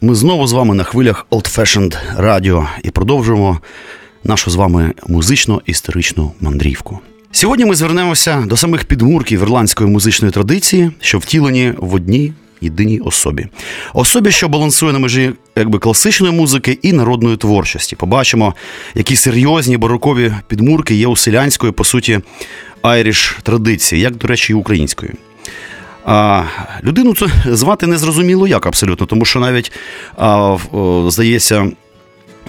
ми знову з вами на хвилях Old Fashioned Radio і продовжуємо нашу з вами музично-історичну мандрівку. Сьогодні ми звернемося до самих підмурків ірландської музичної традиції, що втілені в одній єдиній особі. Особі, що балансує на межі якби класичної музики і народної творчості. Побачимо, які серйозні барокові підмурки є у селянської, по суті, айріш традиції, як, до речі, і української. А, Людину це звати незрозуміло як абсолютно, тому що навіть, а, здається,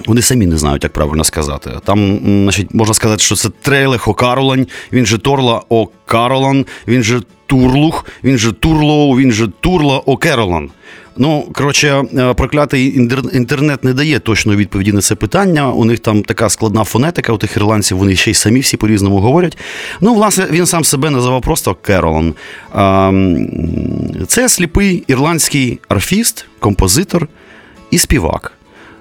вони самі не знають, як правильно сказати. Там, значить, можна сказати, що це Трейлех Окаролань, він же Торла О Каролан, він же Турлух, він же Турлоу, він же Турла О Керолан. Ну, коротше, е, проклятий інтернет не дає точної відповіді на це питання. У них там така складна фонетика, у тих ірландців вони ще й самі всі по-різному говорять. Ну, власне, він сам себе називав просто Керолан. Це сліпий ірландський арфіст, композитор і співак,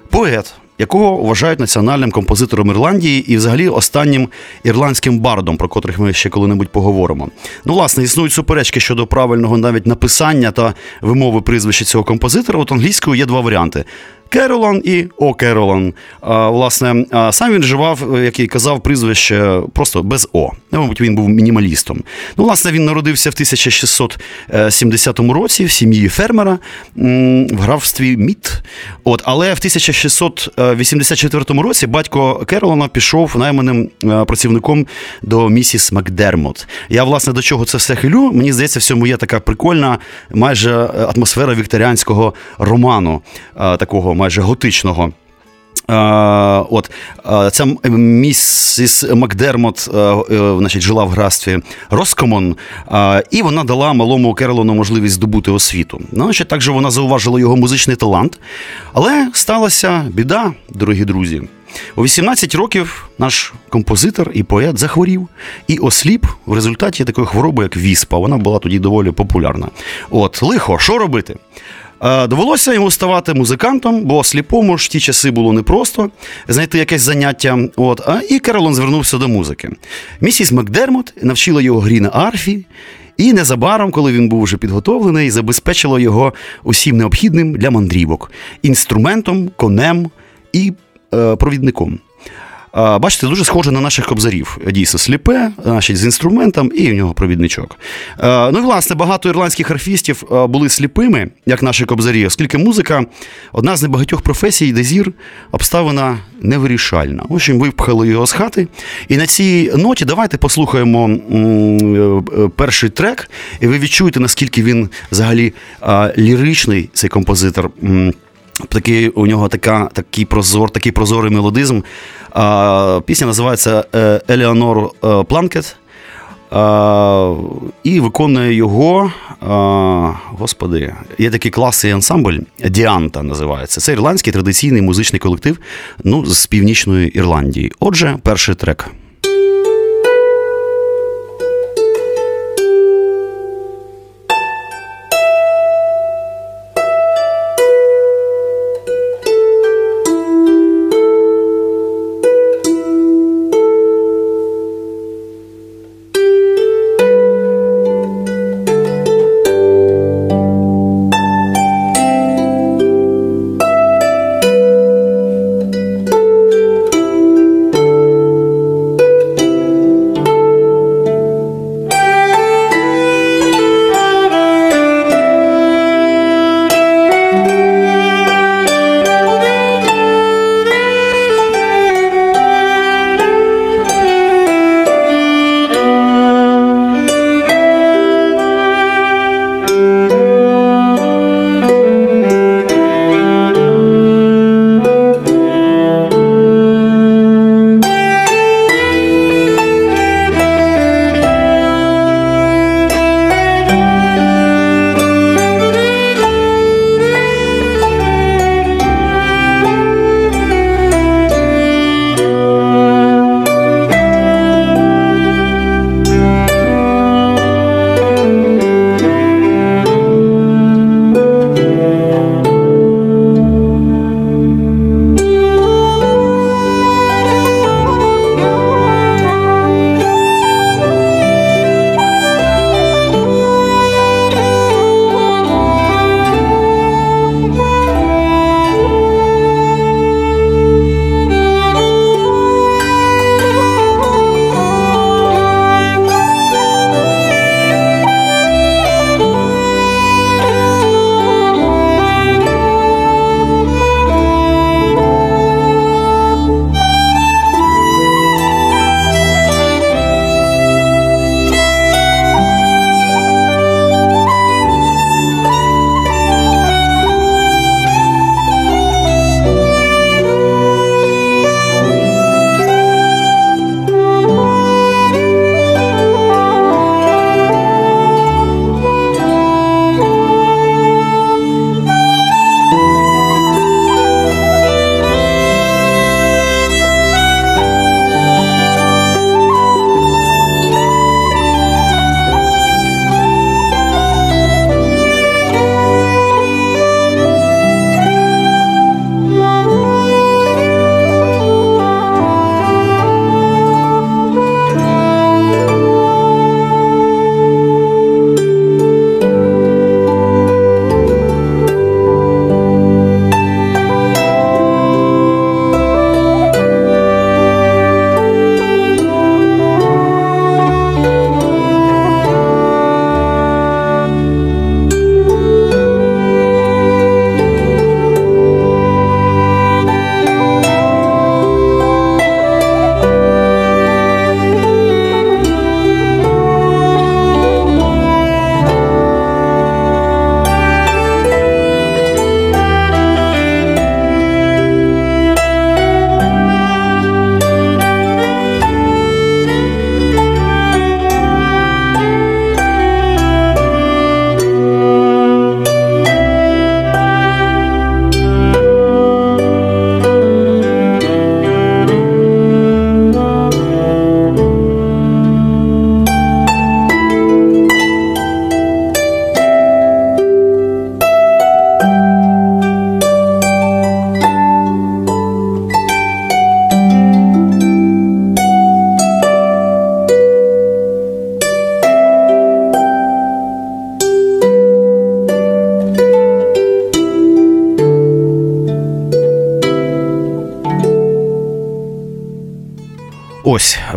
поет якого вважають національним композитором Ірландії і, взагалі, останнім ірландським бардом, про котрих ми ще коли-небудь поговоримо. Ну, власне, існують суперечки щодо правильного навіть написання та вимови прізвища цього композитора. От англійською є два варіанти: Керолан і О Керолан. Власне, сам він вживав, е, як і казав, прізвище просто без О. Ну, мабуть, він був мінімалістом. Ну, власне, він народився в 1670 році в сім'ї фермера в графстві Міт. От, Але в 1684 році батько Керолана пішов найманим е, працівником до місіс Макдермот. Я, власне, до чого це все хилю. Мені здається, в цьому є така прикольна, майже е, атмосфера вікторіанського роману такого майже готичного. От Ця місіс Макдермот uh, значить, жила в графстві Роскомон, і вона дала малому Керолону можливість здобути освіту. Ну, значить, Також вона зауважила його музичний талант. Але сталася біда, дорогі друзі. У 18 років наш композитор і поет захворів і осліп в результаті такої хвороби, як віспа. Вона була тоді доволі популярна. От, лихо, що робити? Е, довелося йому ставати музикантом, бо сліпому ж ті часи було непросто знайти якесь заняття. От, а І Керолон звернувся до музики. Місіс Макдермот навчила його грі на арфі, і незабаром, коли він був вже підготовлений, забезпечила його усім необхідним для мандрівок інструментом, конем і е, провідником. Бачите, дуже схоже на наших кобзарів. Дійсно, сліпе, значить, з інструментом і в нього провідничок. Ну і власне багато ірландських арфістів були сліпими, як наші кобзарі, оскільки музика одна з небагатьох професій, де зір обставина невирішальна. В общем, випхали його з хати. І на цій ноті давайте послухаємо е, перший трек, і ви відчуєте, наскільки він взагалі ліричний, цей композитор. Такий у нього така, такий прозор, такий прозорий мелодизм. А, Пісня називається е, Елеонор е, Планкет. А, І виконує його. А, Господи, є такий клас і ансамбль Діанта називається. Це ірландський традиційний музичний колектив ну, з північної Ірландії. Отже, перший трек.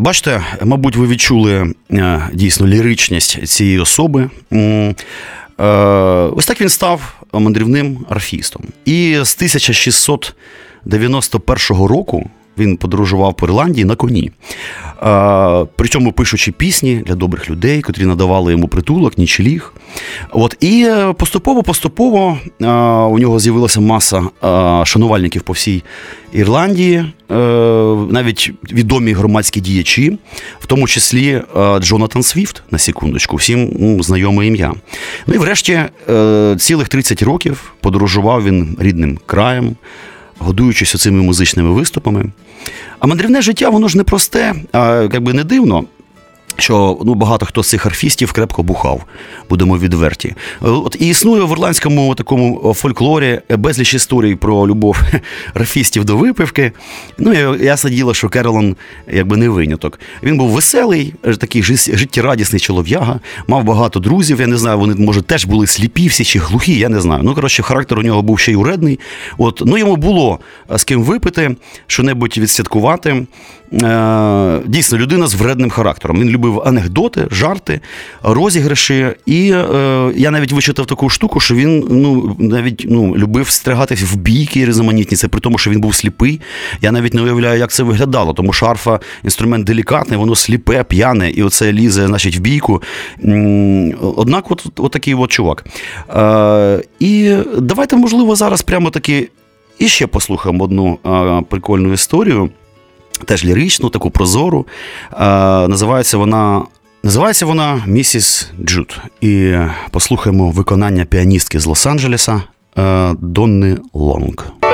Бачите, мабуть, ви відчули е, дійсно ліричність цієї особи. Е, ось так він став мандрівним арфістом. І з 1691 року він подорожував по Ірландії на коні. Причому пишучи пісні для добрих людей, котрі надавали йому притулок, нічліг. От і поступово-поступово у нього з'явилася маса шанувальників по всій Ірландії, е, навіть відомі громадські діячі, в тому числі Джонатан Свіфт, на секундочку, всім ну, знайоме ім'я. Ну і врешті е, цілих 30 років подорожував він рідним краєм, годуючись оцими музичними виступами. А мандрівне життя, воно ж не просте, а якби не дивно що ну, багато хто з цих арфістів крепко бухав, будемо відверті. От І існує в ірландському такому фольклорі безліч історій про любов арфістів до випивки. Ну, я, я сиділа, що Керолон якби не виняток. Він був веселий, такий життєрадісний чолов'яга, мав багато друзів. Я не знаю, вони, може, теж були сліпі всі чи глухі, я не знаю. Ну, коротше, характер у нього був ще й уредний. От, Ну, йому було з ким випити, що небудь відсвяткувати. Е, дійсно, людина з вредним характером. Він любив анекдоти, жарти, розіграші. І е, я навіть вичитав таку штуку, що він ну, навіть ну, любив стригатися в бійки різноманітні. Це при тому, що він був сліпий. Я навіть не уявляю, як це виглядало, тому що арфа інструмент делікатний, воно сліпе, п'яне, і оце лізе значить, в бійку. Однак, от, от такий от чувак. Е, І давайте, можливо, зараз прямо таки іще послухаємо одну е, прикольну історію теж ліричну, таку прозору. Називається вона. Називається вона Місіс Джуд. І послухаємо виконання піаністки з Лос-Анджелеса е, Донни Лонг.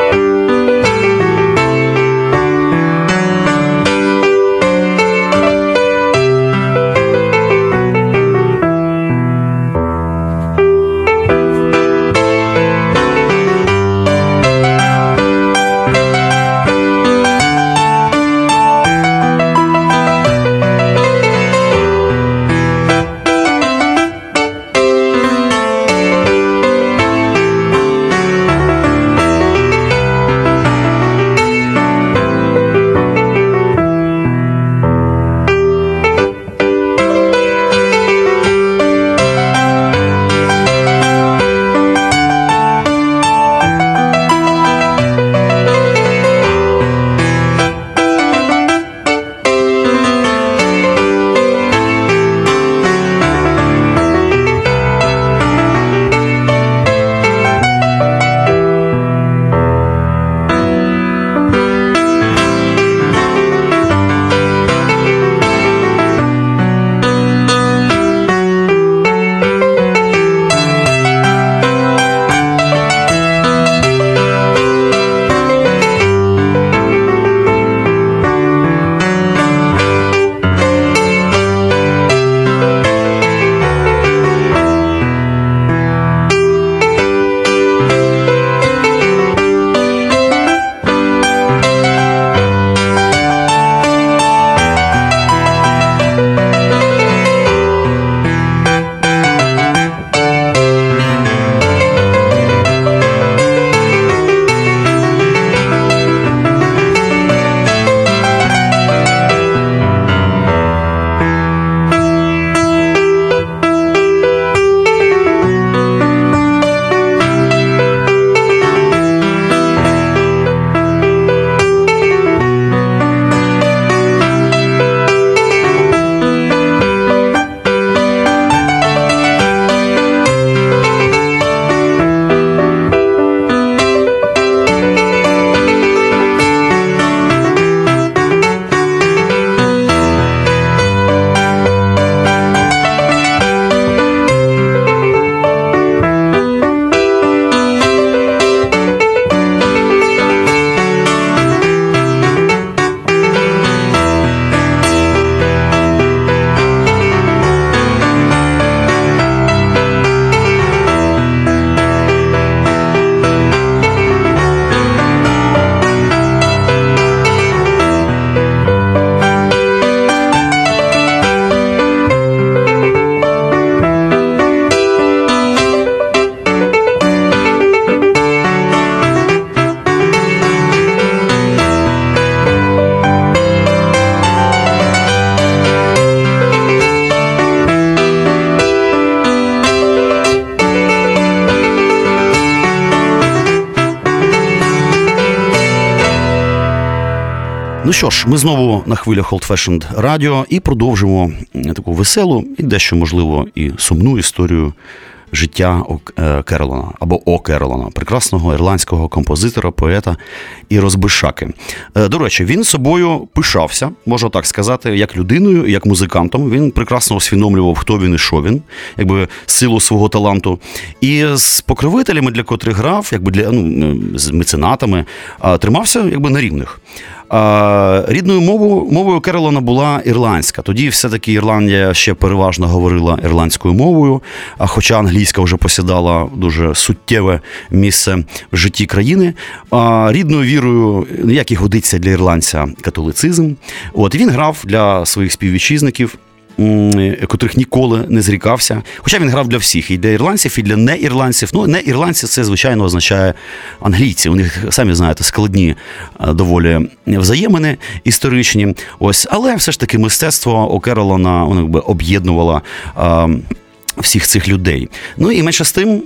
Ми знову на хвилях Old Fashioned Radio і продовжимо таку веселу і дещо, можливо, і сумну історію життя е, Керолона або О Керолона, прекрасного ірландського композитора, поета і розбишаки. Е, до речі, він собою пишався, можна так сказати, як людиною, як музикантом. Він прекрасно усвідомлював, хто він і що він, якби силу свого таланту. І з покровителями, для котрих грав, якби для ну, з меценатами, тримався якби на рівних. Рідною мовою мовою Керолона була ірландська. Тоді все-таки Ірландія ще переважно говорила ірландською мовою, хоча англійська вже посідала дуже суттєве місце в житті країни. Рідною вірою, як і годиться для ірландця, католицизм. От він грав для своїх співвітчизників котрих ніколи не зрікався. Хоча він грав для всіх, і для ірландців, і для неірландців. Ну, не ірландці це, звичайно, означає англійці. У них, самі знаєте, складні е, доволі взаємини історичні. Ось, Але все ж таки мистецтво О'Керолона об'єднувало всіх цих людей. Ну і менше з тим,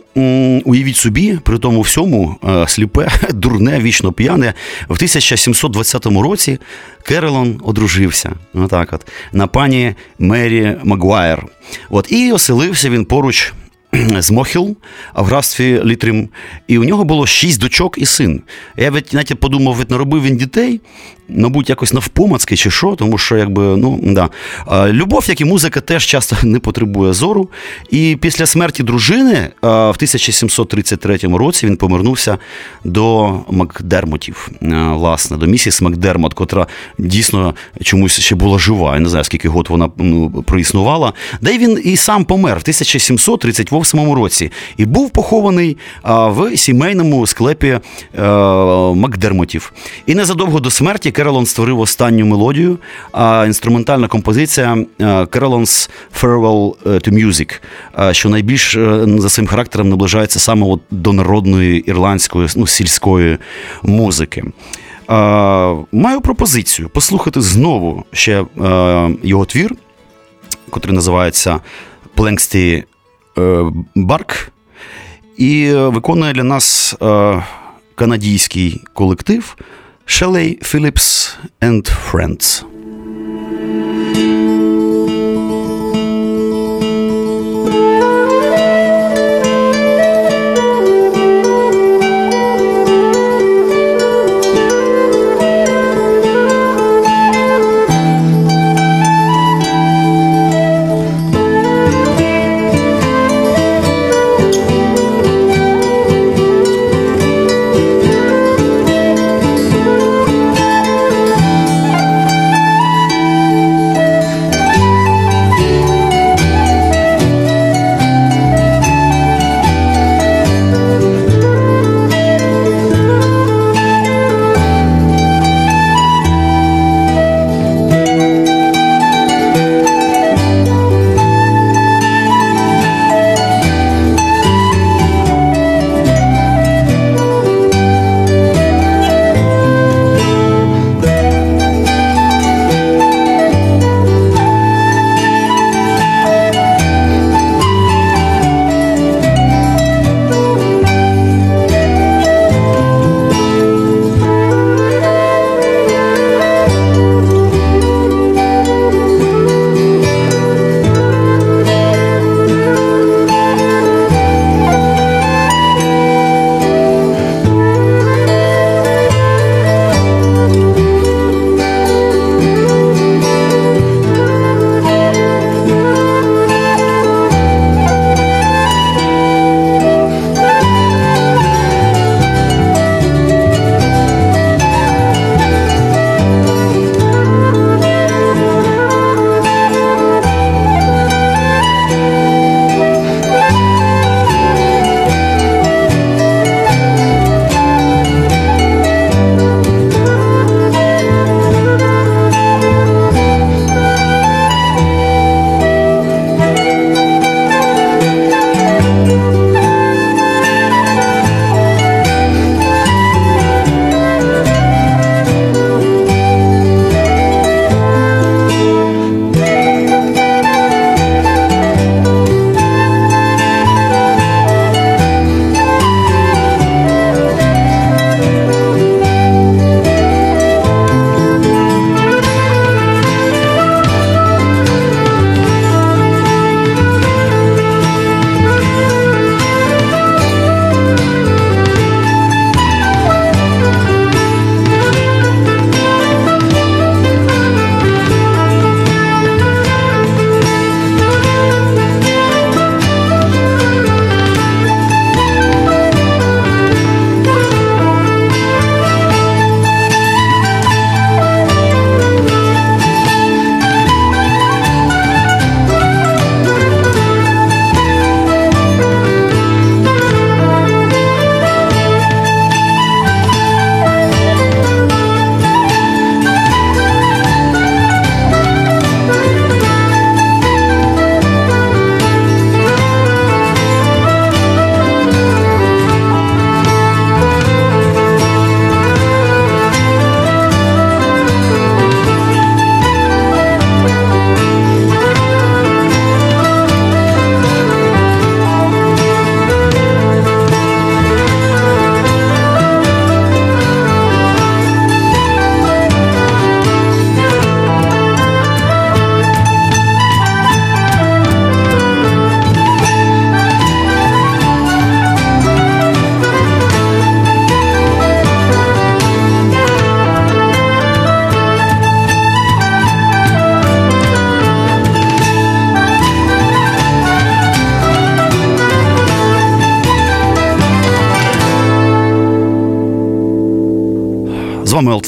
уявіть собі, при тому всьому е, сліпе, дурне, вічно п'яне, в 1720 році Керолон одружився отак от, на пані Мері Магуайр. От, І оселився він поруч. З Мохіл в графстві Літрим, і у нього було шість дочок і син. Я навіть подумав, від наробив він дітей, мабуть, якось навпомацьки чи що, тому що якби ну да. Любов, як і музика, теж часто не потребує зору. І після смерті дружини в 1733 році він повернувся до Макдермотів, власне, до місіс Макдермот, котра дійсно чомусь ще була жива. Я не знаю, скільки год вона ну, проіснувала. Де він і сам помер в 1738 році і був похований в сімейному склепі е, Макдермотів. І незадовго до смерті. Керолон створив останню мелодію, а інструментальна композиція Керолон's Farewell to Music, що найбільш е, за своїм характером наближається саме от до народної ірландської ну, сільської музики. Маю пропозицію послухати знову ще е, його твір, котрий називається Пленксті Барк, і виконує для нас канадійський колектив. Shelley Phillips and Friends.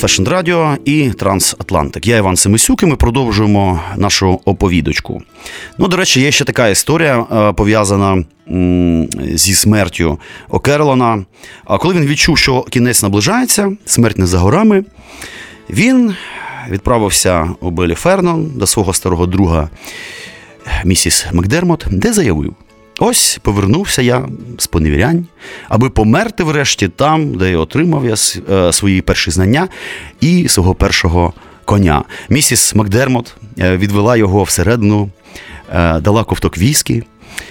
Fashion Radio і Трансатлантик. Я Іван Семисюк, і ми продовжуємо нашу оповідочку. Ну, до речі, є ще така історія е, пов'язана зі смертю Окерлона. А коли він відчув, що кінець наближається, смерть не за горами, він відправився у Белі Фернон до свого старого друга місіс Макдермот, де заявив. Ось повернувся я з поневірянь, аби померти врешті там, де я отримав я е, свої перші знання і свого першого коня. Місіс Макдермот е, відвела його всередину, е, дала ковток віскі.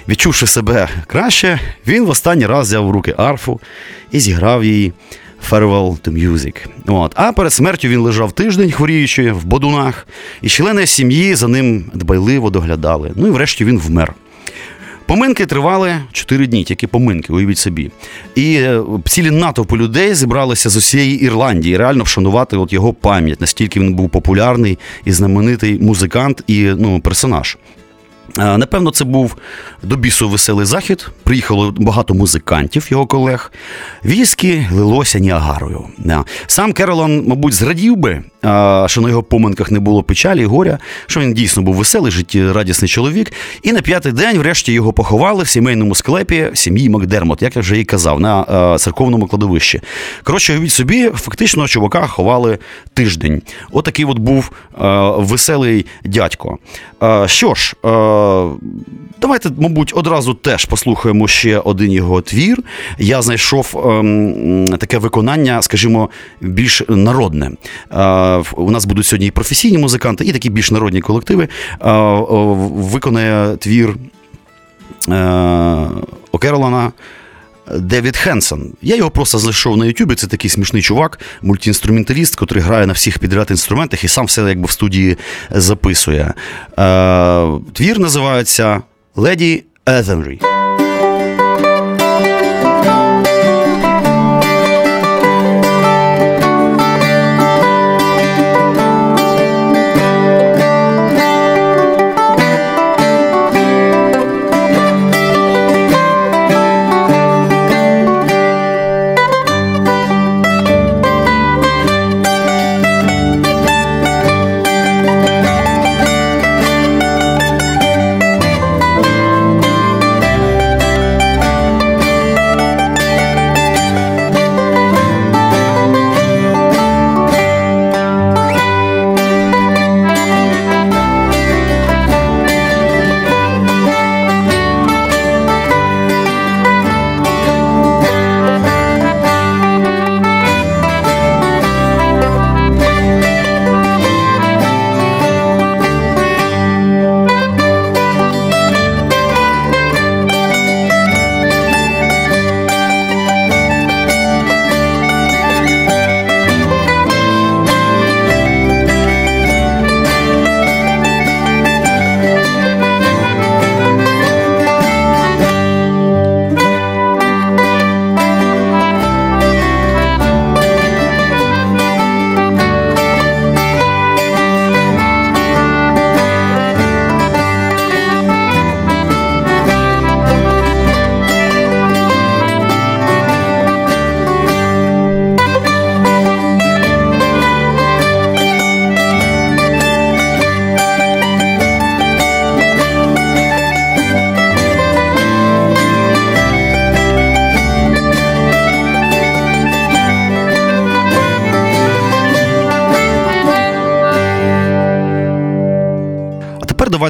Відчувши себе краще, він в останній раз взяв в руки арфу і зіграв її Farewell to Music. От. А перед смертю він лежав тиждень, хворіючи в бодунах, і члени сім'ї за ним дбайливо доглядали. Ну і врешті він вмер. Поминки тривали 4 дні, тільки поминки, уявіть собі. І е, цілі натовпи людей зібралися з усієї Ірландії, реально вшанувати от його пам'ять, настільки він був популярний і знаменитий музикант і ну, персонаж. Е, напевно, це був до бісу веселий захід. Приїхало багато музикантів, його колег. Віскі лилося ніагарою. Сам Керолан, мабуть, зрадів би, що на його поминках не було печалі і горя, що він дійсно був веселий, життєрадісний чоловік. І на п'ятий день, врешті, його поховали в сімейному склепі сім'ї Макдермот, як я вже і казав, на е, церковному кладовищі. Коротше, від собі, фактично, чувака ховали тиждень. Отакий от був веселий дядько. Що ж. Давайте, мабуть, одразу теж послухаємо ще один його твір. Я знайшов ем, таке виконання, скажімо, більш народне. Е, у нас будуть сьогодні і професійні музиканти, і такі більш народні колективи. Е, виконає твір е, Окерлана. Девід Хенсон. Я його просто знайшов на Ютубі. Це такий смішний чувак, мультіінструменталіст, який грає на всіх підряд інструментах і сам все якби в студії записує. Е, Твір називається Леді Езенрі.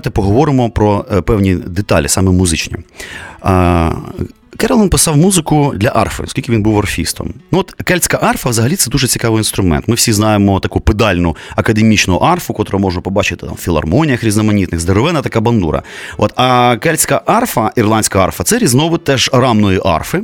Давайте поговоримо про е, певні деталі, саме музичні. Керолен писав музику для арфи, оскільки він був орфістом. Ну от кельтська арфа взагалі це дуже цікавий інструмент. Ми всі знаємо таку педальну академічну арфу, яку можна побачити там, в філармоніях різноманітних, здоровена така бандура. От, А кельтська арфа, ірландська арфа це різновид теж рамної арфи.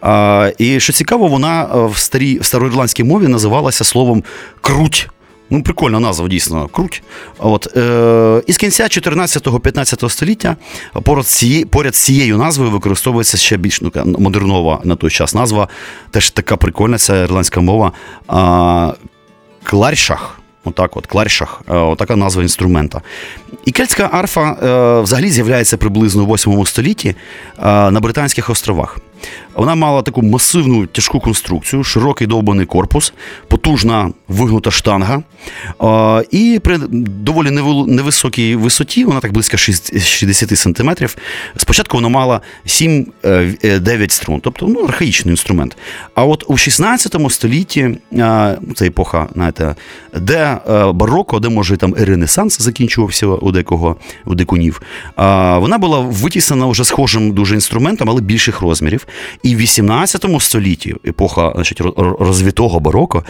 А, І що цікаво, вона в старій в староірландській мові називалася словом круть. Ну, прикольна назва, дійсно, круть. От, е, Із кінця 14-15 століття поряд з поряд цією назвою використовується ще більш ну, модернова на той час назва. Теж така прикольна ця ірландська мова. А, Кларшах. Отак, от, кларшах, е, отака назва інструмента. І кельтська арфа е, взагалі з'являється приблизно у 8 столітті е, на Британських островах. Вона мала таку масивну тяжку конструкцію, широкий довбаний корпус, потужна вигнута штанга. І при доволі невисокій висоті, вона так близько 60 сантиметрів. Спочатку вона мала 7-9 струн, тобто ну, архаїчний інструмент. А от у 16 столітті, це епоха, знаєте, де бароко, де може там і Ренесанс закінчувався у декого у дикунів, вона була витіснена вже схожим дуже інструментом, але більших розмірів. І в 18 столітті, епоха значить, розвитого бароко,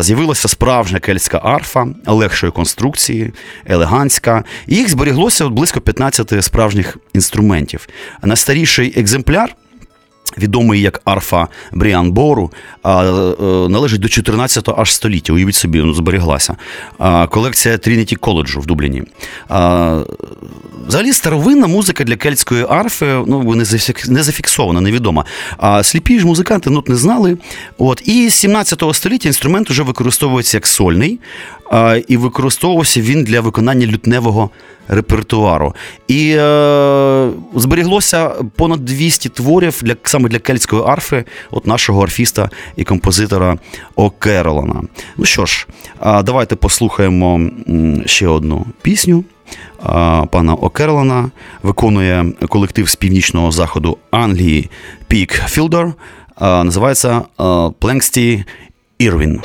з'явилася справжня кельтська арфа легшої конструкції, елегантська. Їх зберіглося близько 15 справжніх інструментів. Найстаріший екземпляр відомий як арфа Бріан Бору, е, належить до 14 аж століття. Уявіть собі, ну, зберіглася. Колекція Трініті коледжу в Дубліні. Взагалі, старовинна музика для кельтської арфи ну, не зафіксована, невідома. А сліпі ж музиканти нот не знали. От. І з 17 століття інструмент вже використовується як сольний, і використовувався він для виконання лютневого репертуару. І е, зберіглося понад 200 творів для саме для кельтської арфи, от нашого арфіста і композитора О'Керолана. Ну що ж, давайте послухаємо ще одну пісню. Пана Окерлана, виконує колектив з північного заходу Англії Пік Філдер. Називається Пленксті Ірвін.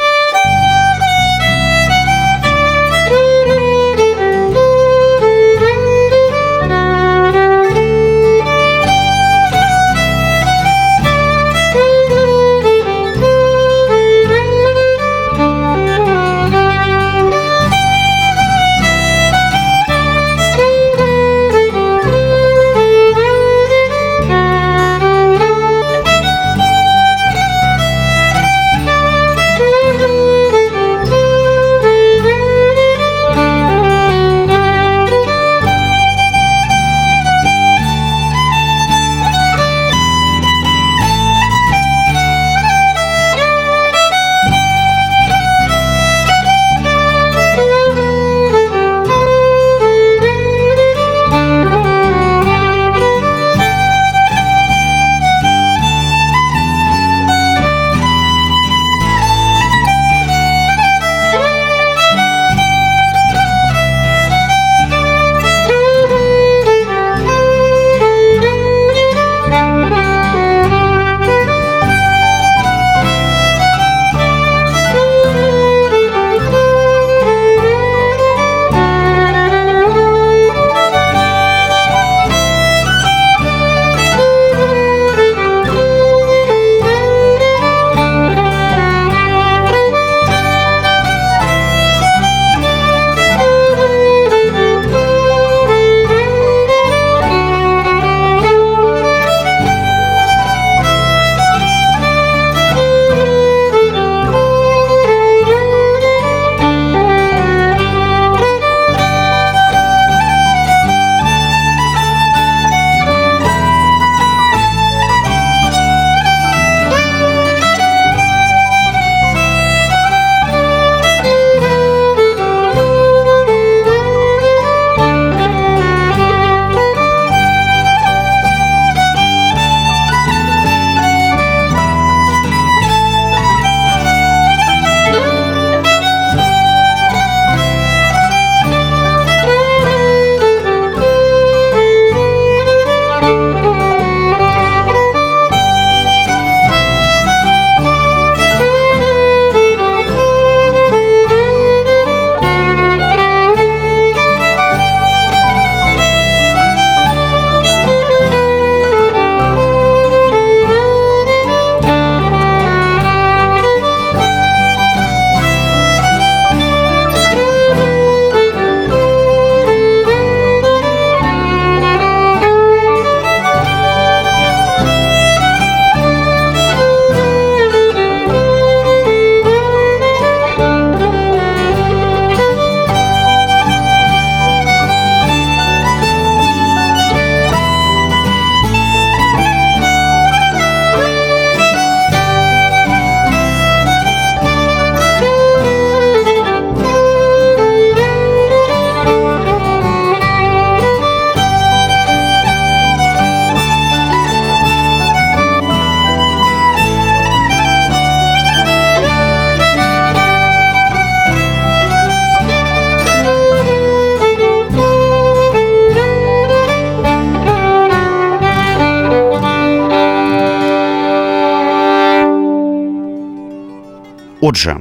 Отже,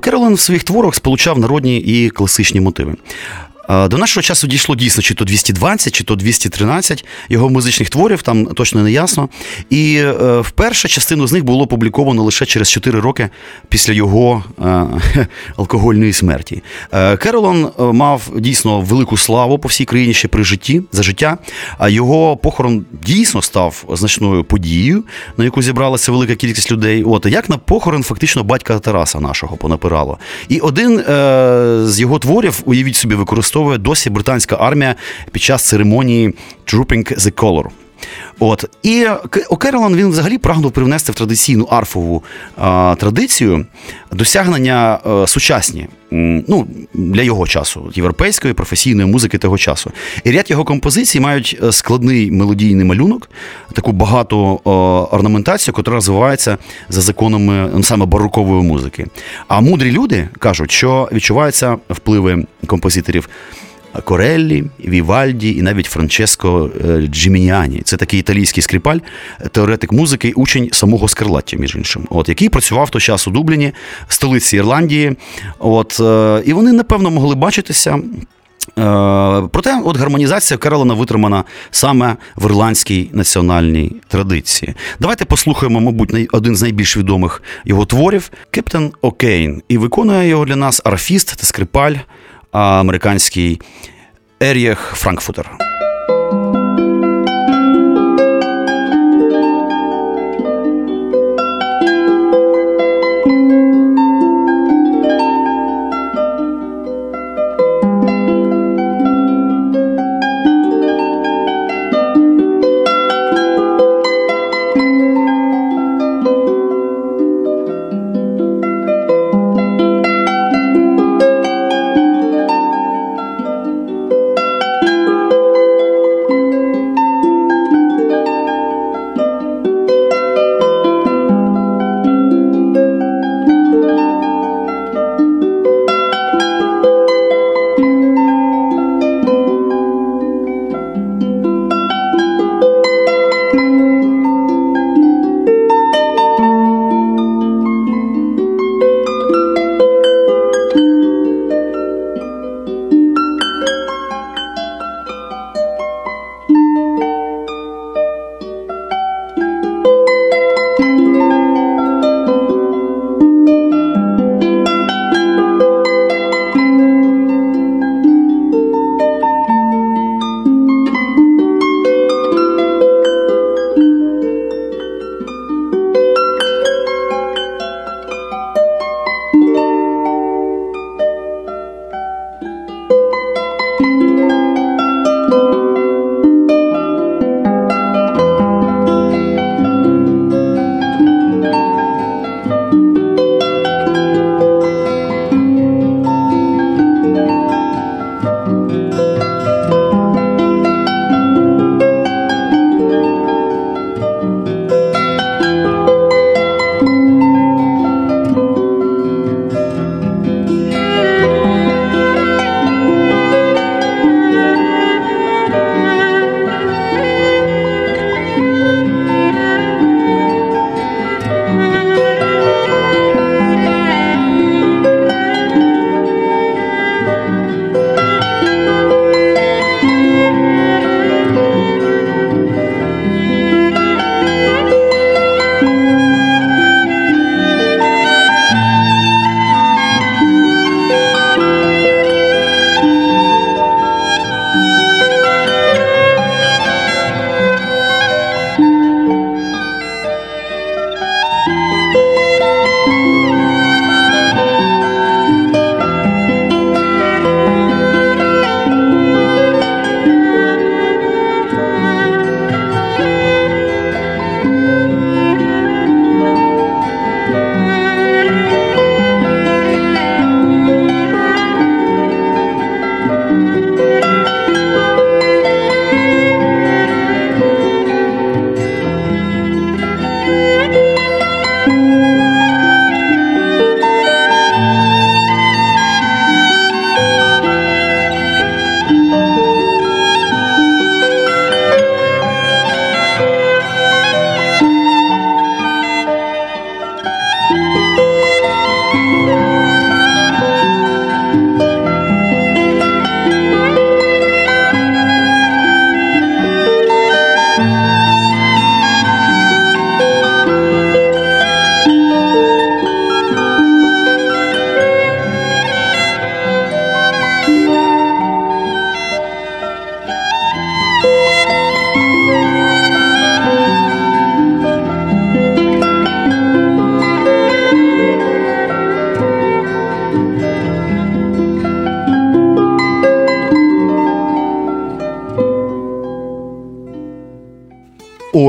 Керолин в своїх творах сполучав народні і класичні мотиви. Е, до нашого часу дійшло дійсно, чи то 220, чи то 213 його музичних творів, там точно не ясно. І е, вперше частину з них було опубліковано лише через 4 роки після його е, алкогольної смерті. Е, Керолон е, мав дійсно велику славу по всій країні ще при житті за життя. А його похорон дійсно став значною подією, на яку зібралася велика кількість людей. От як на похорон, фактично батька Тараса нашого понапирало. І один з його творів, уявіть собі, використовує досі британська армія під час церемонії Trooping the Color. От і Окерелан він взагалі прагнув привнести в традиційну арфову а, традицію досягнення а, сучасні, ну для його часу, європейської професійної музики того часу. І ряд його композицій мають е, складний мелодійний малюнок, таку багату а, орнаментацію, яка розвивається за законами ну, саме барокової музики. А мудрі люди кажуть, що відчуваються впливи композиторів. Кореллі, Вівальді і навіть Франческо е, Джимініані. Це такий італійський скрипаль, теоретик музики, учень самого Скарлатті, між іншим, от, який працював в той час у Дубліні, столиці Ірландії. От, е, І вони, напевно, могли бачитися. Е, проте, от гармонізація Керолена витримана саме в ірландській національній традиції. Давайте послухаємо, мабуть, один з найбільш відомих його творів Кептен Окейн. І виконує його для нас арфіст та скрипаль американський Ерієх Франкфутер.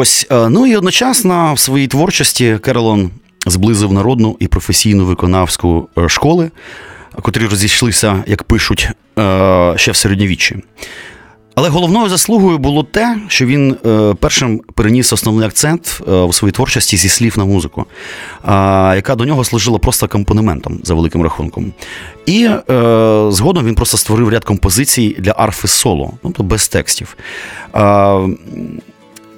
Ось, е, ну і одночасно в своїй творчості Керолон зблизив народну і професійну виконавську е, школи, котрі розійшлися, як пишуть, е, ще в середньовіччі. Але головною заслугою було те, що він першим переніс основний акцент у своїй творчості зі слів на музику, яка до нього служила просто акомпанементом за великим рахунком. І згодом він просто створив ряд композицій для арфи соло, тобто без текстів.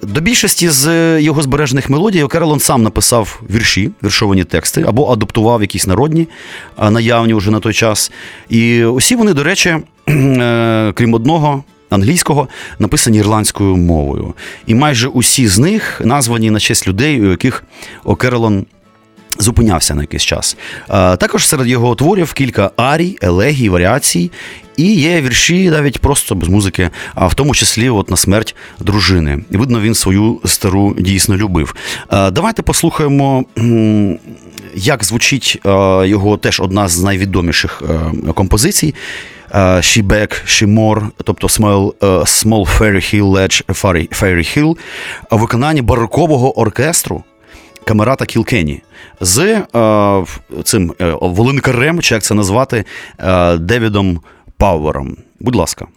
До більшості з його збережених мелодій Окерлон сам написав вірші, віршовані тексти, або адаптував якісь народні, наявні вже на той час. І усі вони, до речі, е, крім одного. Англійського написані ірландською мовою, і майже усі з них названі на честь людей, у яких Окерелон зупинявся на якийсь час. Також серед його творів кілька арій, елегій, варіацій, і є вірші навіть просто без музики, а в тому числі от на смерть дружини. Видно, він свою стару дійсно любив. Давайте послухаємо. Як звучить його теж одна з найвідоміших композицій She Back, She More, тобто Small Small Fairy Hill Ledge Fairy Hill, у барокового оркестру Камерата Кілкені з е, цим е, волинкарем, чи як це назвати, е, Девідом Пауером. Будь ласка.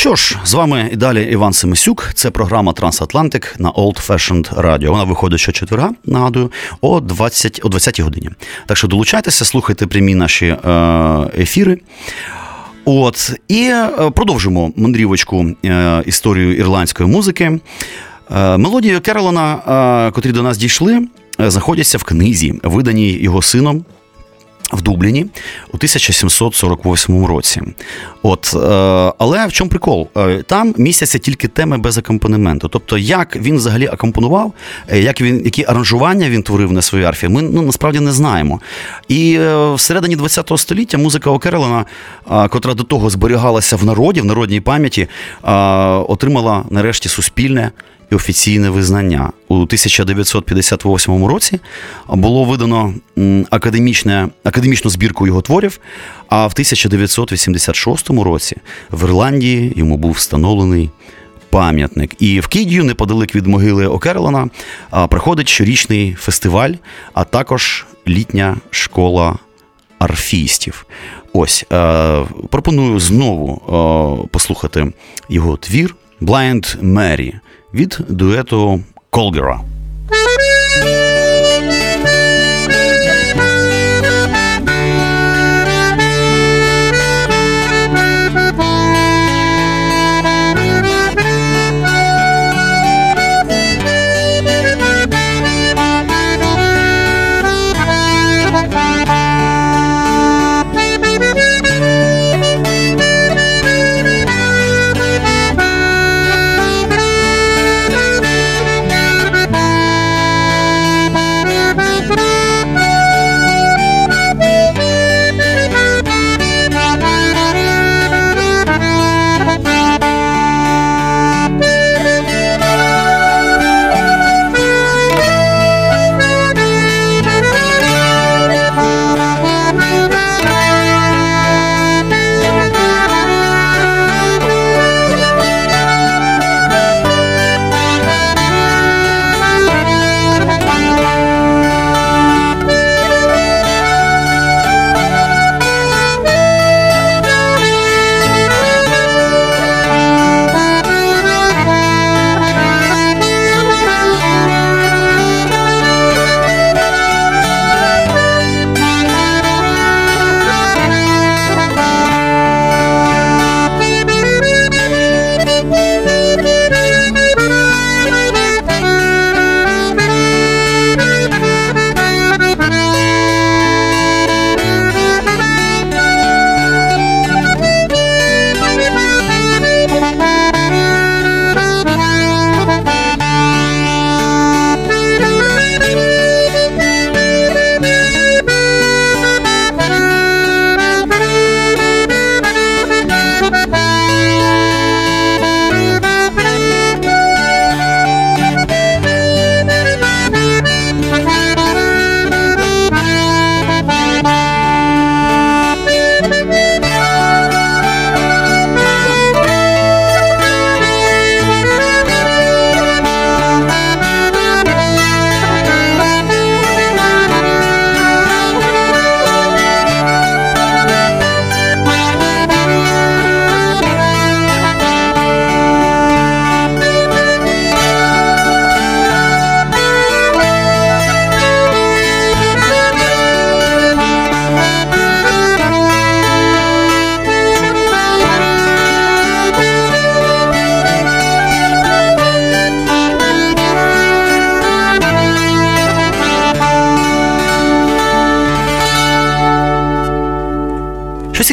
Що ж, з вами і далі Іван Семисюк. Це програма Трансатлантик на Old Fashioned Radio. Вона виходить щочетверга, нагадую, о 20 о 20 годині. Так що долучайтеся, слухайте прямі наші е, ефіри. От і е, продовжимо мандрівочку е, історію ірландської музики. Мелодії Керолана, котрі до нас дійшли, знаходяться в книзі, виданій його сином в Дубліні у 1748 році. От, е, Але в чому прикол? Е, там містяться тільки теми без акомпанементу. Тобто, як він взагалі акомпонував, е, як він, які аранжування він творив на своїй арфі, ми ну, насправді не знаємо. І всередині ХХ століття музика Окерлена, котра до того зберігалася в народі, в народній пам'яті, отримала нарешті суспільне і офіційне визнання. У 1958 році було видано академічне, академічну збірку його творів, а в 1986 році в Ірландії йому був встановлений пам'ятник. І в Кідію, неподалік від могили Окерлана, проходить щорічний фестиваль, а також літня школа арфістів. Ось е, пропоную знову е, послухати його твір Blind Mary від дуету Колгера.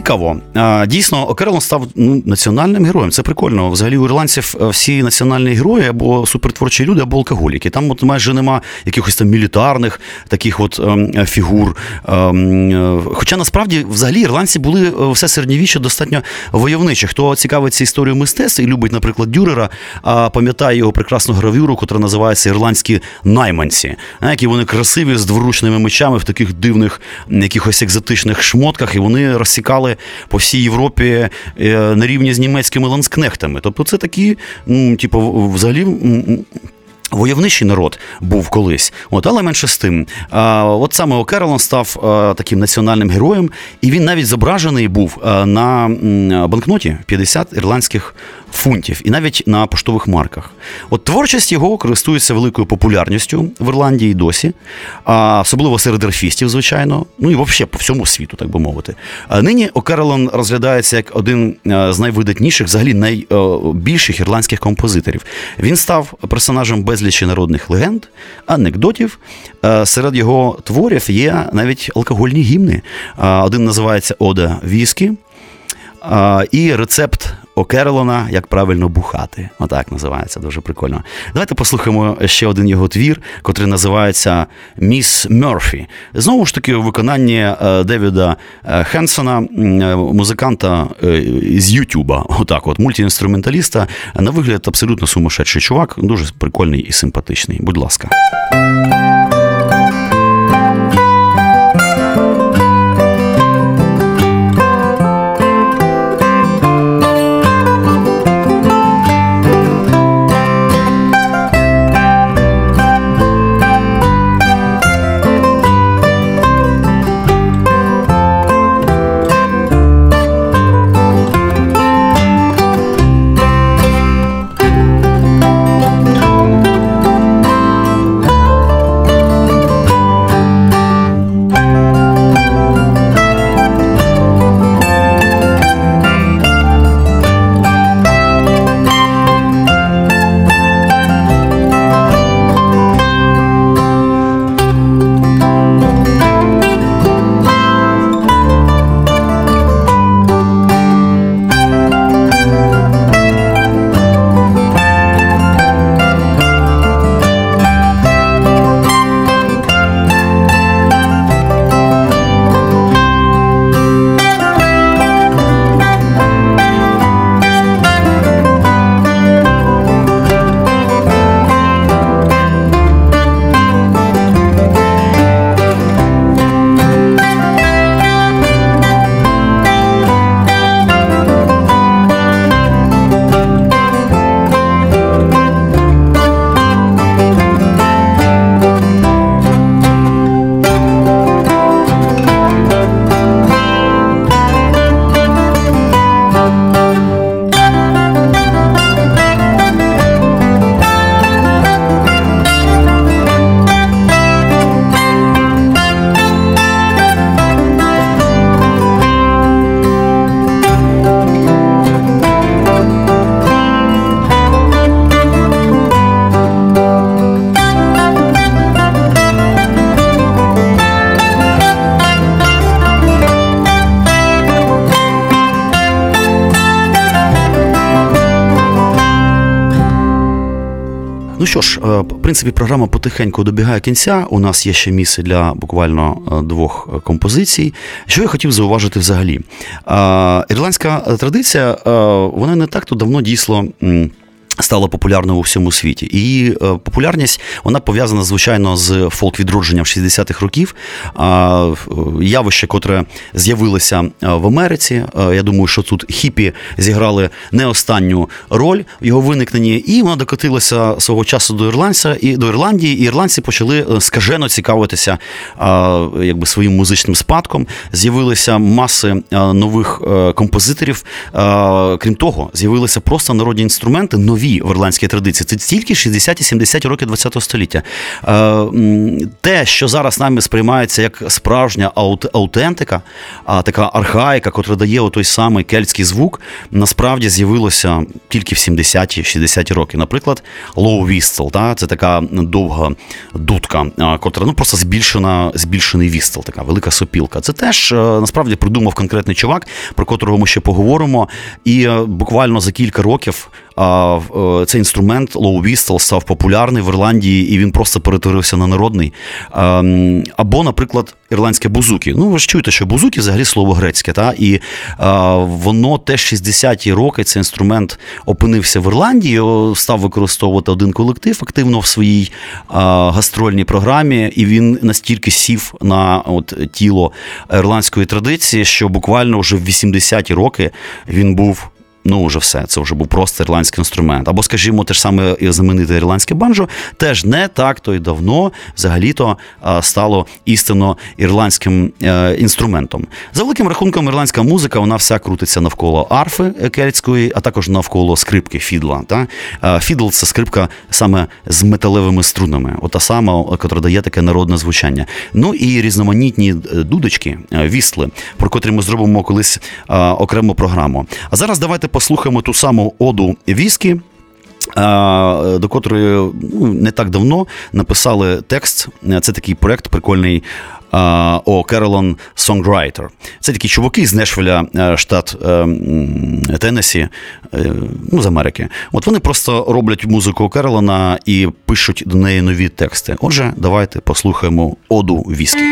Цікаво. Дійсно, Окерлон став ну, національним героєм. Це прикольно. Взагалі у ірландців е, всі національні герої або супертворчі люди, або алкоголіки. Там от майже нема якихось там мілітарних таких от ем, фігур. Ем, е, хоча насправді взагалі ірландці були е, все середньовіччя достатньо войовничі. Хто цікавиться історією мистецтва і любить, наприклад, Дюрера, пам'ятає його прекрасну гравюру, яка називається Ірландські найманці, які вони красиві з дворучними мечами в таких дивних якихось екзотичних шмотках, і вони розсікали по всій Європі е, на рівні з німецькими ланскнехтами. Тобто, це такі, типу, взагалі. Войовничий народ був колись, от, але менше з тим. А, От саме Окерлан став а, таким національним героєм, і він навіть зображений був а, на банкноті 50 ірландських фунтів, і навіть на поштових марках. От творчість його користується великою популярністю в Ірландії досі, а, особливо серед ерфістів, звичайно, ну і взагалі по всьому світу, так би мовити. Нині Окерелон розглядається як один з найвидатніших, взагалі найбільших ірландських композиторів. Він став персонажем безлічі народних легенд, анекдотів. Е, серед його творів є навіть алкогольні гімни. Е, один називається Ода Віскі. Е, і рецепт Окерлона, як правильно бухати. Отак називається дуже прикольно. Давайте послухаємо ще один його твір, котрий називається Міс Мерфі. Знову ж таки, у виконанні Девіда Хенсона, музиканта з Ютуба, отак, от мультіінструменталіста, на вигляд абсолютно сумасшедший чувак, дуже прикольний і симпатичний. Будь ласка. Принципі, програма потихеньку добігає кінця. У нас є ще місце для буквально е, двох е, композицій. Що я хотів зауважити взагалі? Ірландська традиція, вона не так то давно дійсно Стала популярною у всьому світі. І е, популярність вона пов'язана, звичайно, з фолк-відродженням 60-х років. Е, явище, котре з'явилося е, в Америці. Е, я думаю, що тут хіпі зіграли не останню роль в його виникненні, і вона докотилася свого часу до Ірландця і до Ірландії, і ірландці почали скажено цікавитися е, якби своїм музичним спадком. З'явилися маси нових композиторів. Крім того, з'явилися просто народні інструменти, нові нові в ірландській традиції. Це тільки 60-70 років ХХ століття. Е, те, що зараз нами сприймається як справжня аутентика, а така архаїка, котра дає той самий кельтський звук, насправді з'явилося тільки в 70-ті 60 роки. Наприклад, Low Whistle, та, це така довга дудка, котра ну просто збільшена, збільшений вістел, така велика сопілка. Це теж е, насправді придумав конкретний чувак, про котрого ми ще поговоримо. І е, буквально за кілька років Е, цей інструмент Low Whistle став популярний в Ірландії, і він просто перетворився на народний. Або, наприклад, ірландське бузуки. Ну, ви ж чуєте, що бузуки взагалі слово грецьке, та? і воно теж 60-ті роки цей інструмент опинився в Ірландії, став використовувати один колектив активно в своїй гастрольній програмі, і він настільки сів на от, тіло ірландської традиції, що буквально вже в 80-ті роки він був ну вже все, це вже був просто ірландський інструмент. Або, скажімо, те ж саме знамените ірландське банджо, теж не так то й давно взагалі-то стало істинно ірландським е, інструментом. За великим рахунком, ірландська музика вона вся крутиться навколо арфи кельтської, а також навколо скрипки фідла. Та? Фідл це скрипка саме з металевими струнами, ота сама, яка дає таке народне звучання. Ну і різноманітні е, дудочки, е, вісли, про котрі ми зробимо колись окрему програму. А зараз давайте послухаємо ту саму оду віскі. До котрої ну, не так давно написали текст. Це такий проект прикольний о Керолон Songwriter. Це такі чуваки з Нешвіля, е, штат е, Теннесі, е, ну, з Америки. От вони просто роблять музику Керолона і пишуть до неї нові тексти. Отже, давайте послухаємо оду віскі.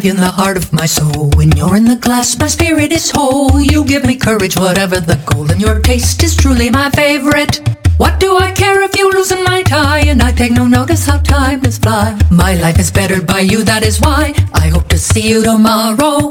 Champion the heart of my soul. When you're in the glass, my spirit is whole. You give me courage, whatever the goal, and your taste is truly my favorite. What do I care if you loosen my tie? And I take no notice how time does fly. My life is bettered by you, that is why I hope to see you tomorrow.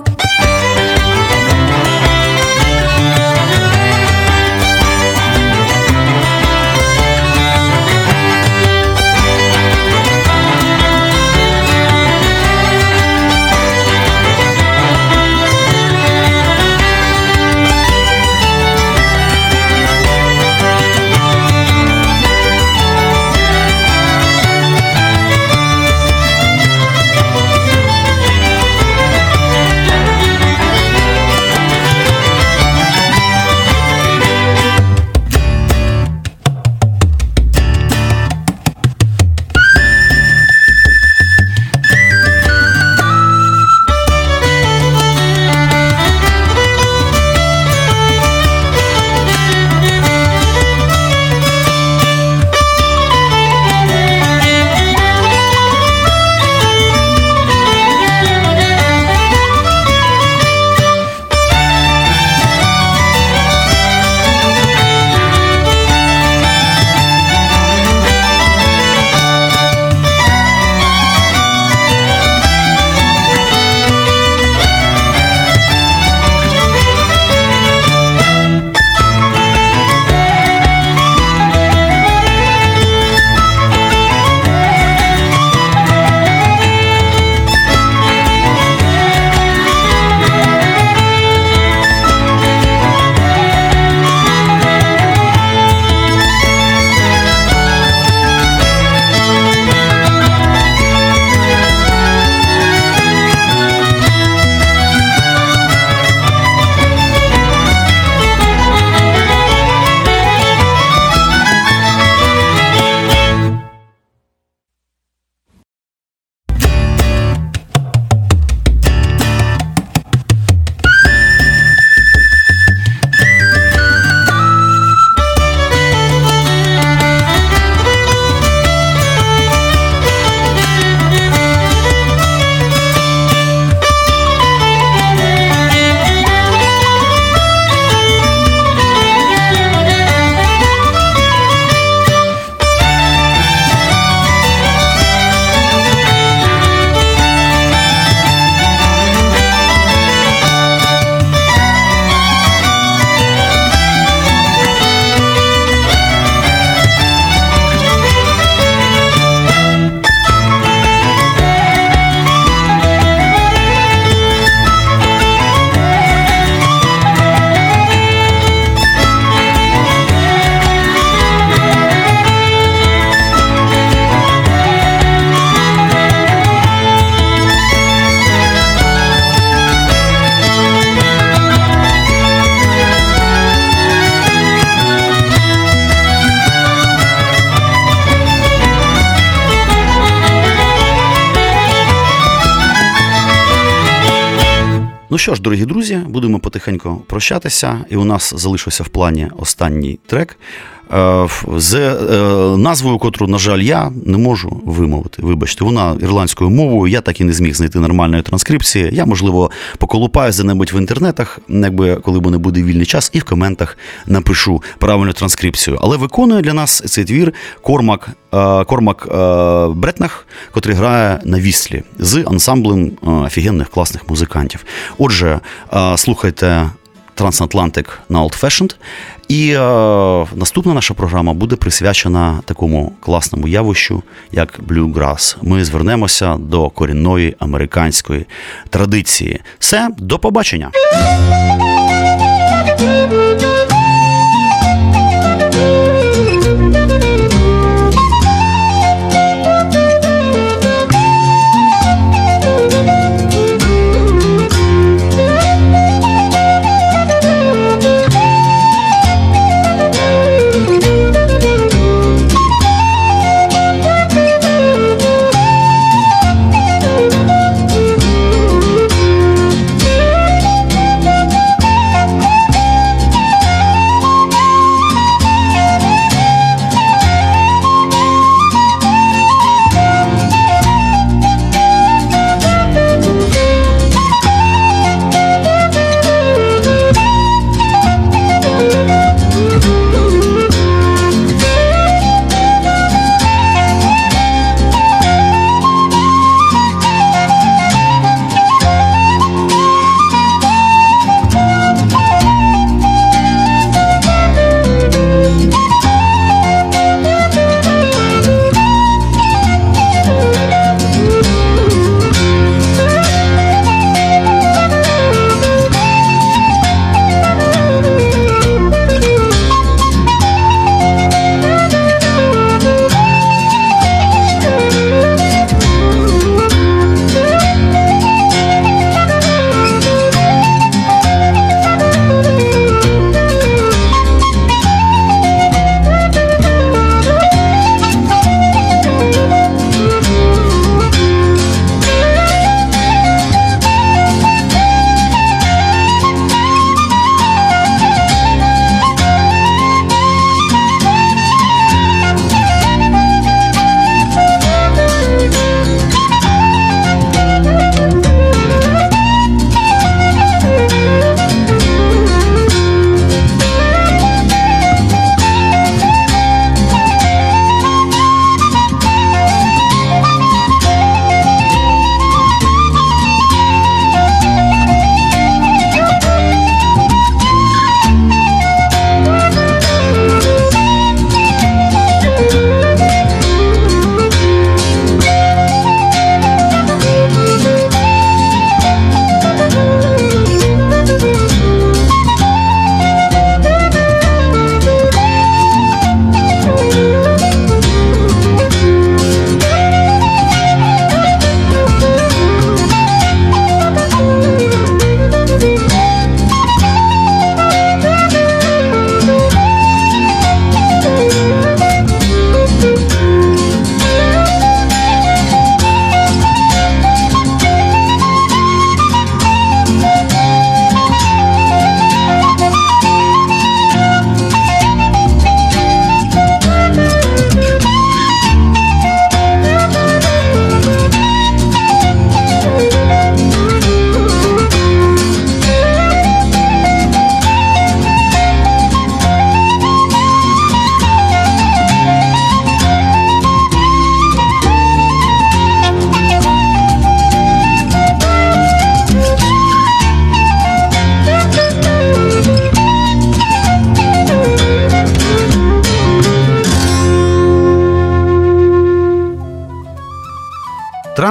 Що ж, дорогі друзі, будемо потихеньку прощатися, і у нас залишився в плані останній трек. Е, з е, назвою, котру, на жаль, я не можу вимовити. Вибачте, вона ірландською мовою. Я так і не зміг знайти нормальної транскрипції. Я, можливо, поколупаю за-небудь в інтернетах, якби коли мене буде вільний час, і в коментах напишу правильну транскрипцію. Але виконує для нас цей твір Кормак е, Кормак Бретнах, котрий грає на віслі з ансамблем офігенних класних музикантів. Отже, слухайте. Трансатлантик на Old Fashioned. І е, наступна наша програма буде присвячена такому класному явищу, як Bluegrass. Ми звернемося до корінної американської традиції. Все, до побачення.